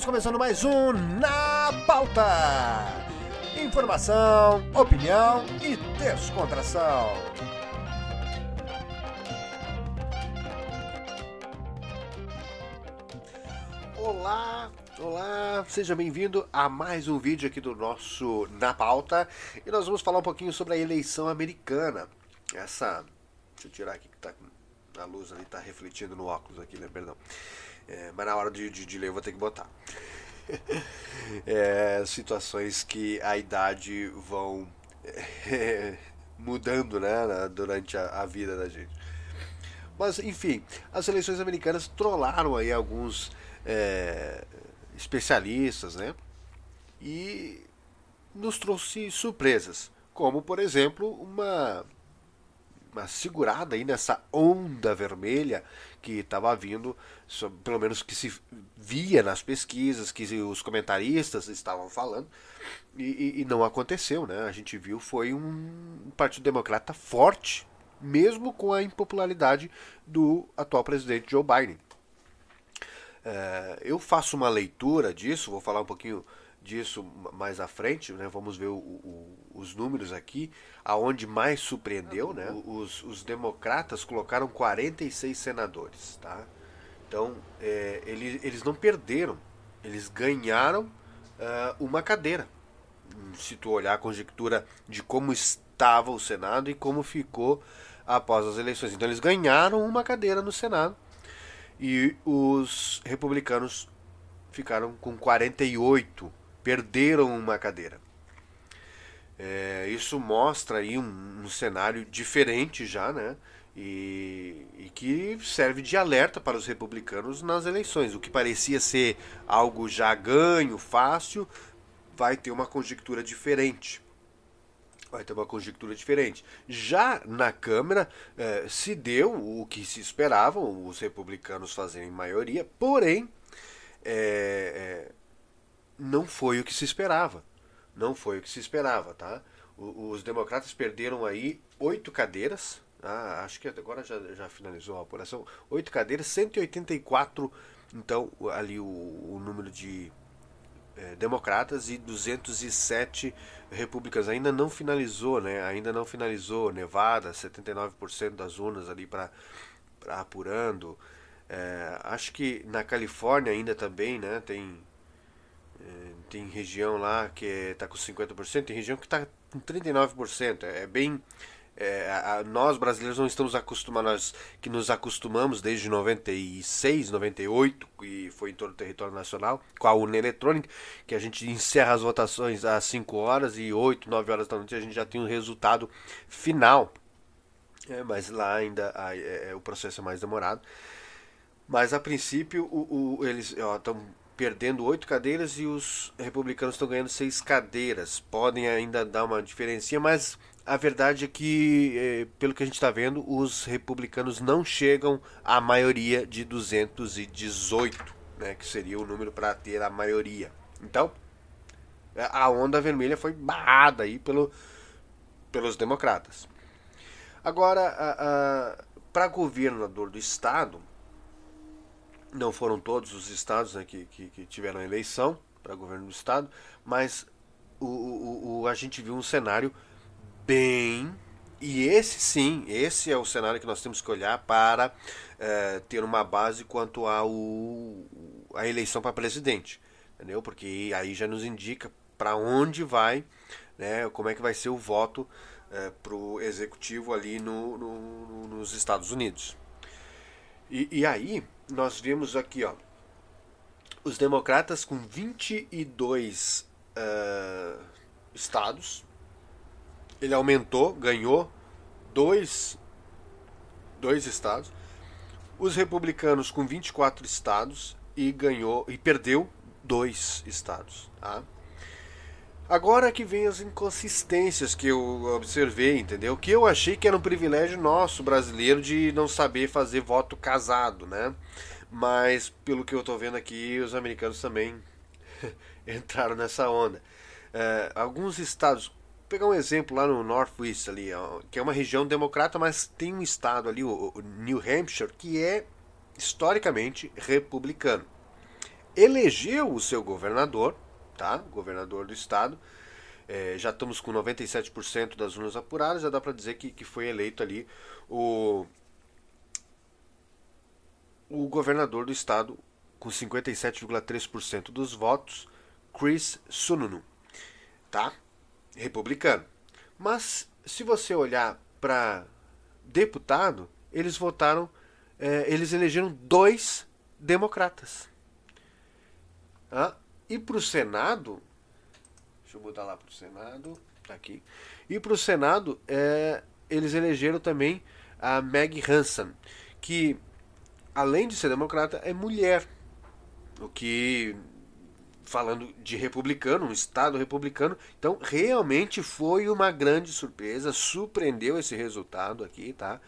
estamos começando mais um Na Pauta. Informação, opinião e descontração. Olá, olá, seja bem-vindo a mais um vídeo aqui do nosso Na Pauta e nós vamos falar um pouquinho sobre a eleição americana. Essa, deixa eu tirar aqui que tá a luz ali, tá refletindo no óculos aqui, né? Perdão. É, mas na hora de, de, de, ler eu vou ter que botar. É, situações que a idade vão é, mudando né, durante a, a, vida da gente. Mas, enfim, as eleições americanas trollaram aí alguns é, especialistas, né? E nos trouxe surpresas, como, por exemplo, uma uma segurada aí nessa onda vermelha que estava vindo, pelo menos que se via nas pesquisas, que os comentaristas estavam falando, e, e não aconteceu, né? A gente viu foi um Partido Democrata forte, mesmo com a impopularidade do atual presidente Joe Biden. É, eu faço uma leitura disso, vou falar um pouquinho disso mais à frente, né? Vamos ver o, o, os números aqui, aonde mais surpreendeu, né? Os, os democratas colocaram 46 senadores, tá? Então, é, eles, eles não perderam, eles ganharam uh, uma cadeira. Se tu olhar a conjectura de como estava o Senado e como ficou após as eleições. Então, eles ganharam uma cadeira no Senado e os republicanos ficaram com 48 perderam uma cadeira. É, isso mostra aí um, um, cenário diferente já, né? E, e, que serve de alerta para os republicanos nas eleições. O que parecia ser algo já ganho, fácil, vai ter uma conjectura diferente. Vai ter uma conjectura diferente. Já na Câmara eh, se deu o que se esperavam, os republicanos fazerem maioria, porém é, não foi o que se esperava. Não foi o que se esperava, tá? os democratas perderam aí oito cadeiras, ah, acho que agora já, já finalizou a apuração, oito cadeiras, 184, então, ali o, o número de é, democratas e 207 republicanos. Ainda não finalizou, né? Ainda não finalizou. Nevada, 79% das urnas ali para apurando. É, acho que na Califórnia ainda também, né? Tem tem região lá que está com 50%, tem região que está com 39%. É, é bem. É, a, nós brasileiros não estamos acostumados, que nos acostumamos desde 96, 98, e foi em todo o território nacional, com a urna eletrônica, que a gente encerra as votações às 5 horas e 8, 9 horas da noite a gente já tem um resultado final. É, mas lá ainda a, é, é, o processo é mais demorado. Mas a princípio o, o eles estão perdendo oito cadeiras e os republicanos estão ganhando seis cadeiras. Podem ainda dar uma diferença, mas a verdade é que, eh, pelo que a gente está vendo, os republicanos não chegam à maioria de 218, né, que seria o número para ter a maioria. Então, a onda vermelha foi barrada aí pelo, pelos democratas. Agora, para governador do estado, não foram todos os estados né, que, que, que, tiveram eleição para governo do estado, mas o, o, o, a gente viu um cenário bem. E esse sim, esse é o cenário que nós temos que olhar para é, ter uma base quanto ao, a eleição para presidente. Entendeu? Porque aí já nos indica para onde vai, né, como é que vai ser o voto é, para o executivo ali no, no, nos Estados Unidos. E, e aí, nós vimos aqui, ó, os democratas com 22 uh, estados. Ele aumentou, ganhou dois, dois estados. Os republicanos com 24 estados e ganhou e perdeu dois estados. Tá? Agora que vem as inconsistências que eu observei, entendeu? Que eu achei que era um privilégio nosso brasileiro de não saber fazer voto casado, né? Mas pelo que eu tô vendo aqui, os americanos também entraram nessa onda. É, alguns estados, vou pegar um exemplo lá no Northwest ali, ó, que é uma região democrata, mas tem um estado ali, o, o New Hampshire, que é historicamente republicano. elegeu o seu governador, tá? Governador do estado. É, já estamos com 97% das urnas apuradas, já dá para dizer que, que foi eleito ali o, o governador do estado com 57,3% dos votos, Chris Sununu, tá? Republicano. Mas se você olhar para deputado, eles votaram, é, eles elegeram dois democratas. Ah, e para o Senado, deixa eu botar lá para o Senado, tá aqui. E para o Senado, é, eles elegeram também a Meg Hansen, que além de ser democrata, é mulher. O que falando de republicano, um estado republicano. Então, realmente foi uma grande surpresa, surpreendeu esse resultado aqui, tá?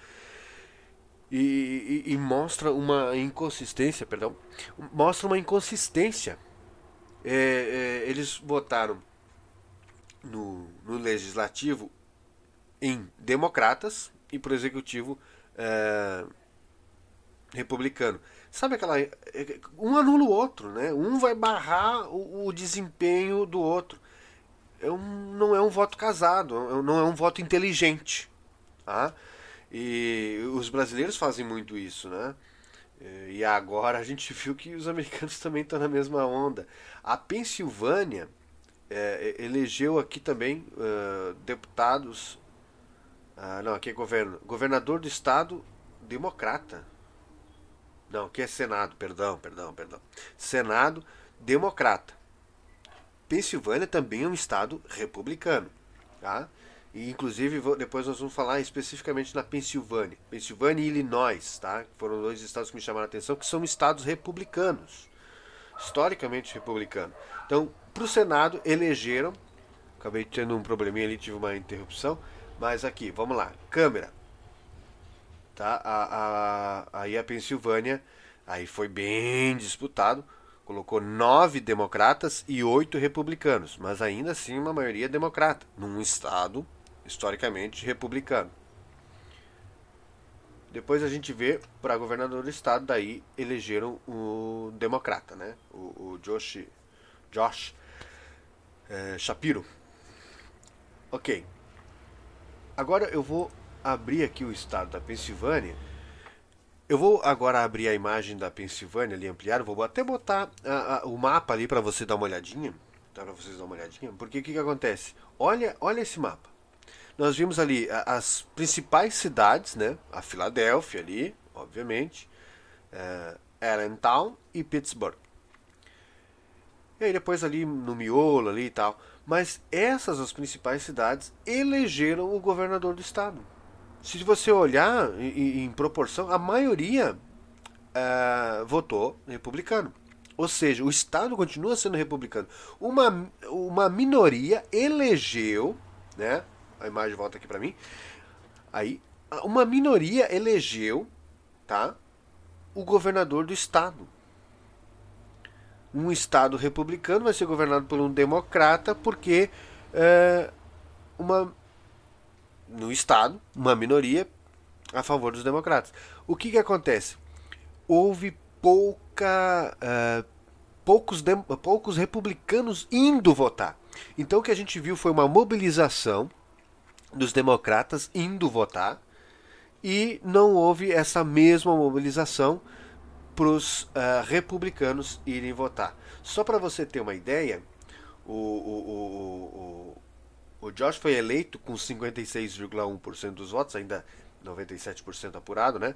E, e, e, mostra uma inconsistência, perdão, mostra uma inconsistência. É, é, eles votaram no, no, legislativo em democratas e para o executivo é, republicano. Sabe aquela. É, um anula o outro, né? Um vai barrar o, o desempenho do outro. É um, não é um voto casado, é não é um voto inteligente. Tá? E os brasileiros fazem muito isso, né? E agora a gente viu que os americanos também estão na mesma onda. A Pensilvânia é, elegeu aqui também uh, deputados. Uh, não, aqui é governo, governador do estado democrata. Não, que é Senado, perdão, perdão, perdão. Senado democrata. Pensilvânia também é um estado republicano, tá? E inclusive depois nós vamos falar especificamente na Pensilvânia, Pensilvânia e Illinois, tá? Foram dois estados que me chamaram a atenção que são estados republicanos, historicamente republicanos. Então, para o Senado elegeram, acabei tendo um probleminha ali, tive uma interrupção, mas aqui, vamos lá, Câmara, Tá? A, a, aí a Pensilvânia aí foi bem disputado. Colocou nove democratas e oito republicanos, mas ainda assim uma maioria democrata, num estado historicamente republicano. Depois a gente vê para governador do estado, daí elegeram o democrata, né? O, o Josh, Josh é, Shapiro. Ok. Agora eu vou abrir aqui o estado da Pensilvânia, eu vou agora abrir a imagem da Pensilvânia ali ampliar, vou até botar a, a, o mapa ali para você dar uma olhadinha, tá para vocês dar uma olhadinha, porque o que, que acontece? Olha, olha esse mapa. Nós vimos ali as principais cidades, né? A Filadélfia ali, obviamente, é, Allentown e Pittsburgh. E aí depois ali no miolo ali e tal. Mas essas as principais cidades elegeram o governador do estado se você olhar em, em proporção, a maioria uh, votou republicano. Ou seja, o Estado continua sendo republicano. Uma, uma minoria elegeu, né? A imagem volta aqui para mim. Aí, uma minoria elegeu, tá? O governador do estado. Um estado republicano vai ser governado por um democrata porque é, uma no Estado, uma minoria a favor dos democratas. O que, que acontece? Houve pouca, uh, poucos, de, poucos republicanos indo votar. Então o que a gente viu foi uma mobilização dos democratas indo votar e não houve essa mesma mobilização para os uh, republicanos irem votar. Só para você ter uma ideia, o, o, o, o Josh foi eleito com 56,1% dos votos, ainda 97% apurado, né?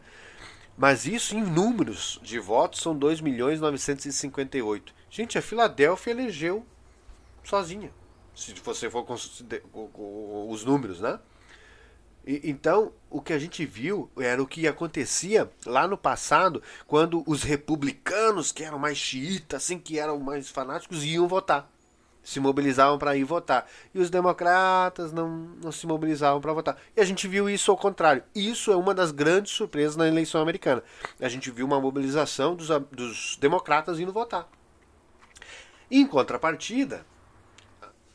Mas isso em números de votos são 2 milhões 958. Gente, a Filadélfia elegeu sozinha, se você for considerar os números, né? E, então, o que a gente viu era o que acontecia lá no passado, quando os republicanos, que eram mais xiitas, assim, que eram mais fanáticos, iam votar se mobilizavam para ir votar. E os democratas não, não se mobilizavam para votar. E a gente viu isso ao contrário. Isso é uma das grandes surpresas na eleição americana. A gente viu uma mobilização dos, dos democratas indo votar. Em contrapartida,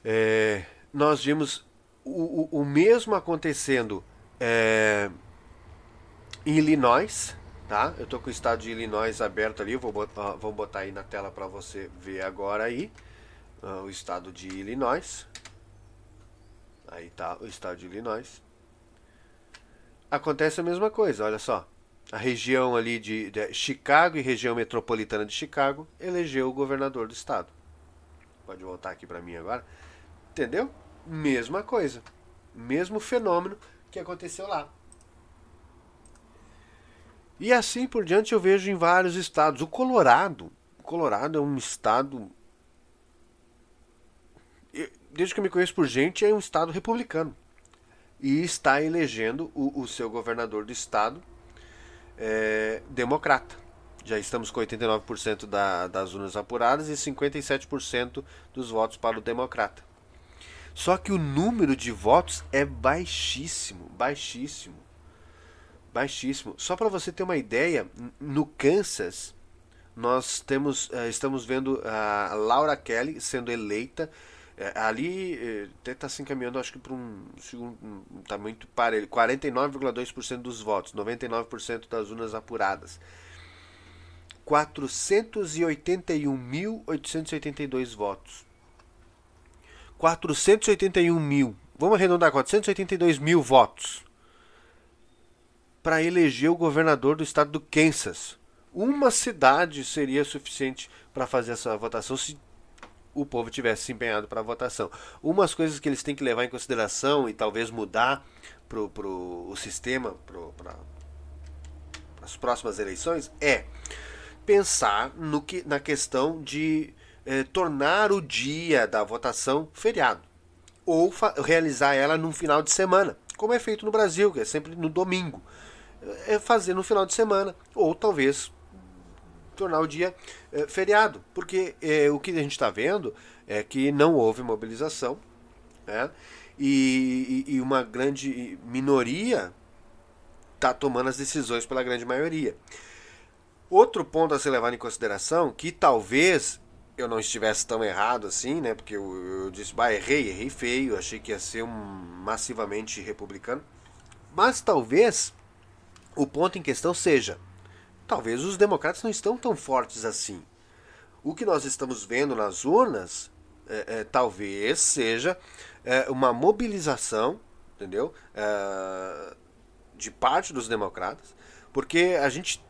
é, nós vimos o, o, o mesmo acontecendo é, em Illinois, tá? Eu tô com o estado de Illinois aberto ali, vou botar, vou botar aí na tela para você ver agora aí o estado de Illinois. Aí tá o estado de Illinois. Acontece a mesma coisa, olha só. A região ali de, de Chicago e região metropolitana de Chicago elegeu o governador do estado. Pode voltar aqui para mim agora. Entendeu? Mesma coisa. Mesmo fenômeno que aconteceu lá. E assim por diante eu vejo em vários estados. O Colorado, o Colorado é um estado desde que eu me conheço por gente, é um estado republicano. E está elegendo o, o seu governador do estado é, democrata. Já estamos com 89% da, das urnas apuradas e 57% dos votos para o democrata. Só que o número de votos é baixíssimo, baixíssimo baixíssimo. Só para você ter uma ideia, no Kansas nós temos, uh, estamos vendo a Laura Kelly sendo eleita. Uh, ali uh, até está se encaminhando, acho que para um segundo. Está muito parelho. 49,2% dos votos, 99% das urnas apuradas. 481.882 votos. 481 mil. Vamos arredondar, 482 mil votos para eleger o governador do estado do Kansas. Uma cidade seria suficiente para fazer essa votação se o povo tivesse se empenhado para a votação. Umas coisas que eles têm que levar em consideração e talvez mudar para pro, o sistema para as próximas eleições é pensar no que, na questão de eh, tornar o dia da votação feriado ou realizar ela num final de semana, como é feito no Brasil, que é sempre no domingo é fazer no final de semana, ou talvez tornar o dia é, feriado, porque é, o que a gente está vendo é que não houve mobilização né? e, e, uma grande minoria está tomando as decisões pela grande maioria. Outro ponto a ser levado em consideração, que talvez eu não estivesse tão errado assim, né? Porque eu, eu disse, bah, errei, errei feio, achei que ia ser um massivamente republicano. Mas talvez o ponto em questão seja: talvez os democratas não estão tão fortes assim. O que nós estamos vendo nas urnas é, é, talvez seja é, uma mobilização, entendeu? É, de parte dos democratas, porque a gente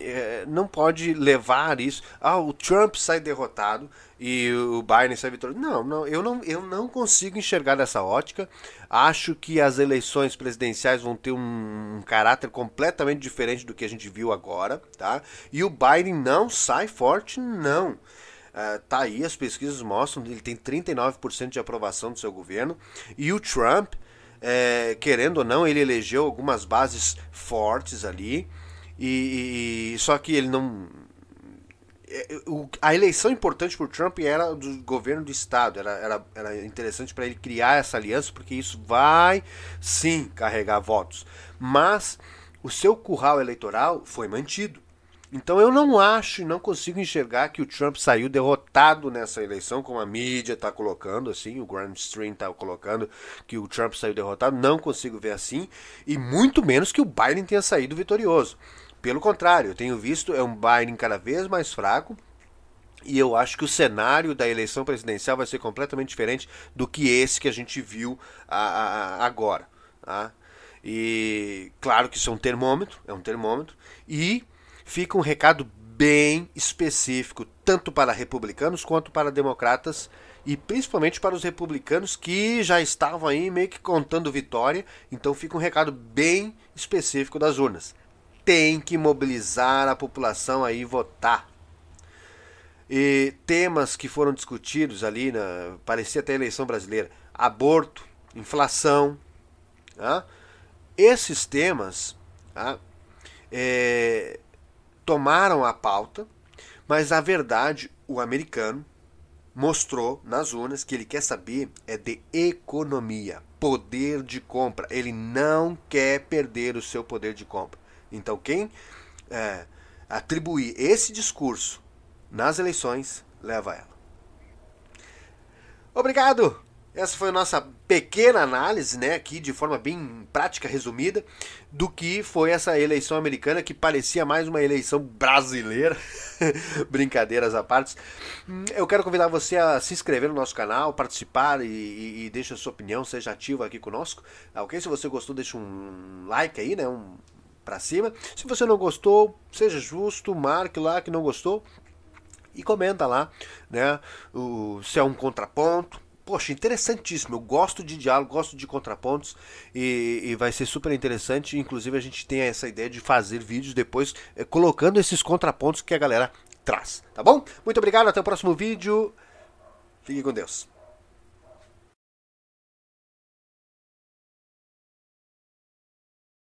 é, não pode levar isso. Ah, o Trump sai derrotado e o Biden sai vitorioso. Não, não, eu não, eu não consigo enxergar dessa ótica. Acho que as eleições presidenciais vão ter um, um caráter completamente diferente do que a gente viu agora, tá? E o Biden não sai forte, não. Uh, tá aí, as pesquisas mostram que ele tem 39% de aprovação do seu governo. E o Trump, é, querendo ou não, ele elegeu algumas bases fortes ali. E, e, só que ele não. É, a eleição importante para o Trump era do governo do estado, era, era, era interessante para ele criar essa aliança, porque isso vai sim carregar votos. Mas o seu curral eleitoral foi mantido. Então eu não acho e não consigo enxergar que o Trump saiu derrotado nessa eleição, como a mídia está colocando, assim, o Grand Stream está colocando que o Trump saiu derrotado. Não consigo ver assim, e muito menos que o Biden tenha saído vitorioso. Pelo contrário, eu tenho visto é um Biden cada vez mais fraco. E eu acho que o cenário da eleição presidencial vai ser completamente diferente do que esse que a gente viu a, a, agora. Tá? E claro que isso é um termômetro, é um termômetro. E fica um recado bem específico, tanto para republicanos quanto para democratas, e principalmente para os republicanos que já estavam aí meio que contando vitória. Então fica um recado bem específico das urnas tem que mobilizar a população aí votar. E temas que foram discutidos ali, na, parecia até a eleição brasileira: aborto, inflação. Tá? Esses temas tá? É, tomaram a pauta, mas a verdade, o americano mostrou nas urnas que ele quer saber é de economia, poder de compra. Ele não quer perder o seu poder de compra. Então, quem é, atribuir esse discurso nas eleições, leva ela. Obrigado! Essa foi a nossa pequena análise, né, aqui de forma bem prática, resumida, do que foi essa eleição americana que parecia mais uma eleição brasileira. Brincadeiras à parte. Eu quero convidar você a se inscrever no nosso canal, participar e, e, e a sua opinião, seja ativo aqui conosco. Tá, ok? Se você gostou, deixa um like aí, né, um para cima. Se você não gostou, seja justo, marque lá que não gostou e comenta lá, né, o, se é um contraponto poxa, interessantíssimo. Eu gosto de diálogo, gosto de contrapontos e, e, vai ser super interessante. Inclusive, a gente tem essa ideia de fazer vídeos depois é, colocando esses contrapontos que a galera traz, tá bom? Muito obrigado, até o próximo vídeo. Fique com Deus.